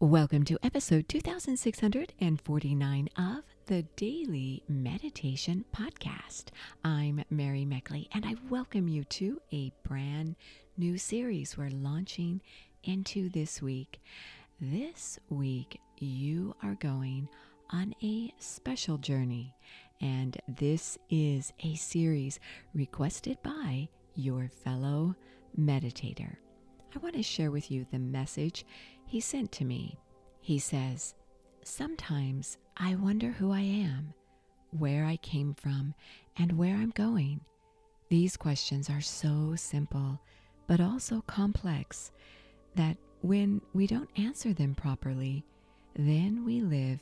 Welcome to episode 2649 of the Daily Meditation Podcast. I'm Mary Meckley, and I welcome you to a brand new series we're launching into this week. This week, you are going on a special journey, and this is a series requested by your fellow meditator. I want to share with you the message he sent to me. He says, Sometimes I wonder who I am, where I came from, and where I'm going. These questions are so simple, but also complex, that when we don't answer them properly, then we live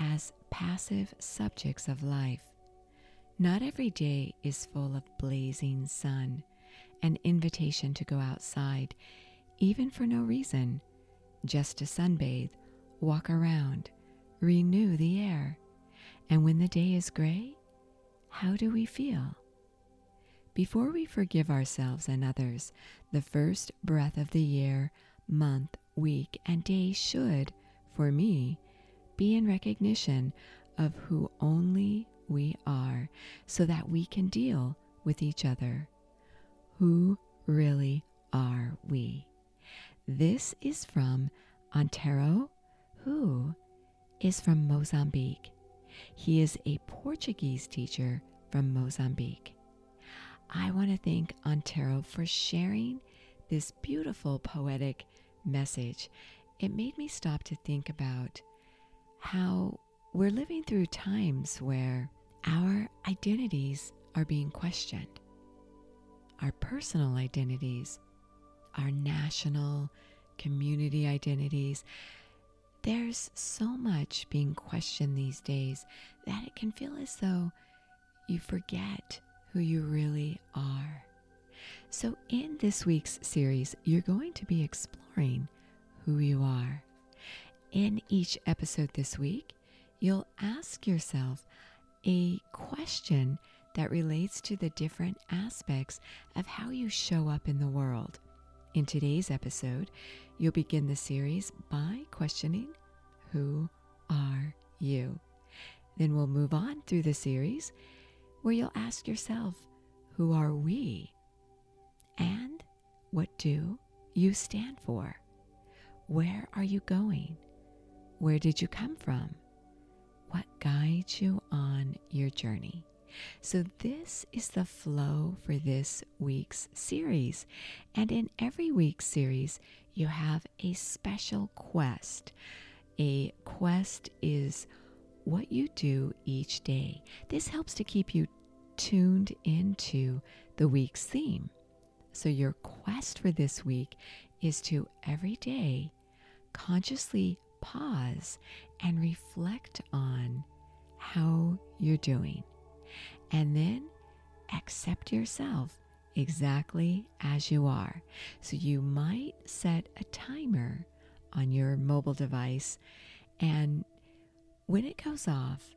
as passive subjects of life. Not every day is full of blazing sun, an invitation to go outside even for no reason, just to sunbathe, walk around, renew the air. And when the day is gray, how do we feel? Before we forgive ourselves and others, the first breath of the year, month, week, and day should, for me, be in recognition of who only we are so that we can deal with each other. Who really are we? This is from Antero, who is from Mozambique. He is a Portuguese teacher from Mozambique. I want to thank Antero for sharing this beautiful poetic message. It made me stop to think about how we're living through times where our identities are being questioned. Our personal identities our national community identities. There's so much being questioned these days that it can feel as though you forget who you really are. So, in this week's series, you're going to be exploring who you are. In each episode this week, you'll ask yourself a question that relates to the different aspects of how you show up in the world. In today's episode, you'll begin the series by questioning Who are you? Then we'll move on through the series where you'll ask yourself, Who are we? And what do you stand for? Where are you going? Where did you come from? What guides you on your journey? So, this is the flow for this week's series. And in every week's series, you have a special quest. A quest is what you do each day. This helps to keep you tuned into the week's theme. So, your quest for this week is to every day consciously pause and reflect on how you're doing and then accept yourself exactly as you are. So you might set a timer on your mobile device, and when it goes off,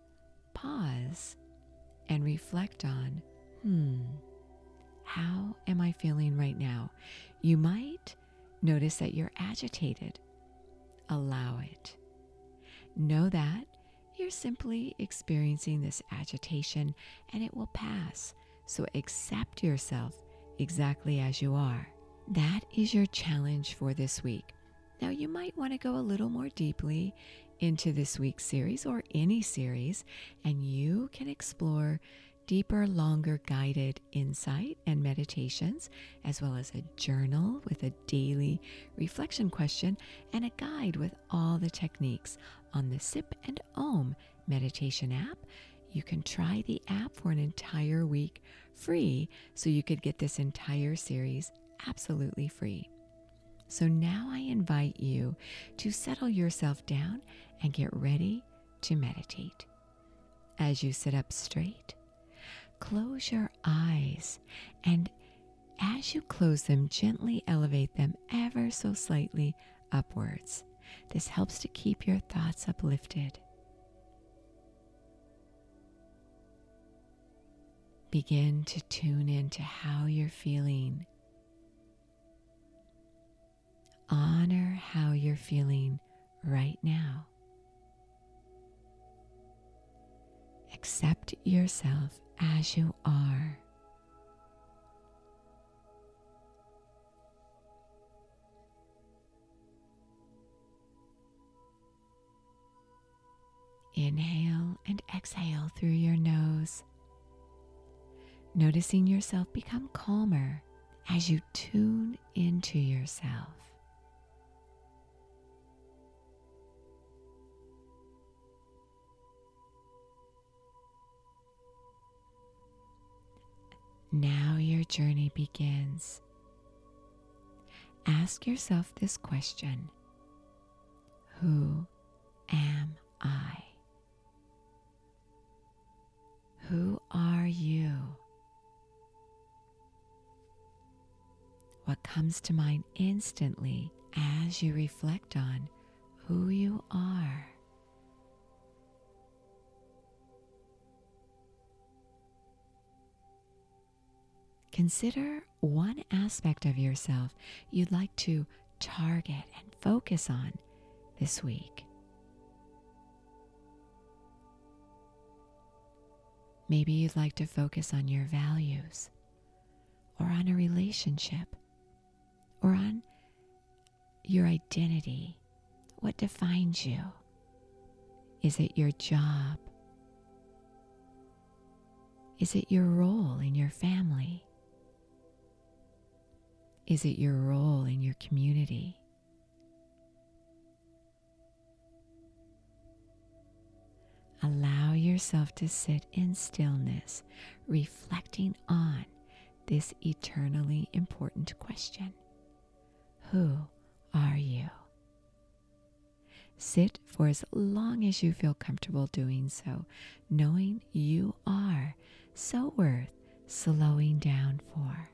pause and reflect on, hmm, how am I feeling right now? You might notice that you're agitated. Allow it. Know that you're simply experiencing this agitation and it will pass. So accept yourself exactly as you are. That is your challenge for this week. Now, you might want to go a little more deeply into this week's series or any series, and you can explore deeper, longer guided insight and meditations, as well as a journal with a daily reflection question and a guide with all the techniques on the Sip and Om meditation app. You can try the app for an entire week free, so you could get this entire series absolutely free. So now I invite you to settle yourself down and get ready to meditate. As you sit up straight, close your eyes and as you close them, gently elevate them ever so slightly upwards. This helps to keep your thoughts uplifted. Begin to tune into how you're feeling. Honor how you're feeling right now. Accept yourself as you are. Inhale and exhale through your nose, noticing yourself become calmer as you tune into yourself. Now your journey begins. Ask yourself this question Who am I? Who are you? What comes to mind instantly as you reflect on who you are? Consider one aspect of yourself you'd like to target and focus on this week. Maybe you'd like to focus on your values, or on a relationship, or on your identity. What defines you? Is it your job? Is it your role in your family? Is it your role in your community? Allow yourself to sit in stillness, reflecting on this eternally important question Who are you? Sit for as long as you feel comfortable doing so, knowing you are so worth slowing down for.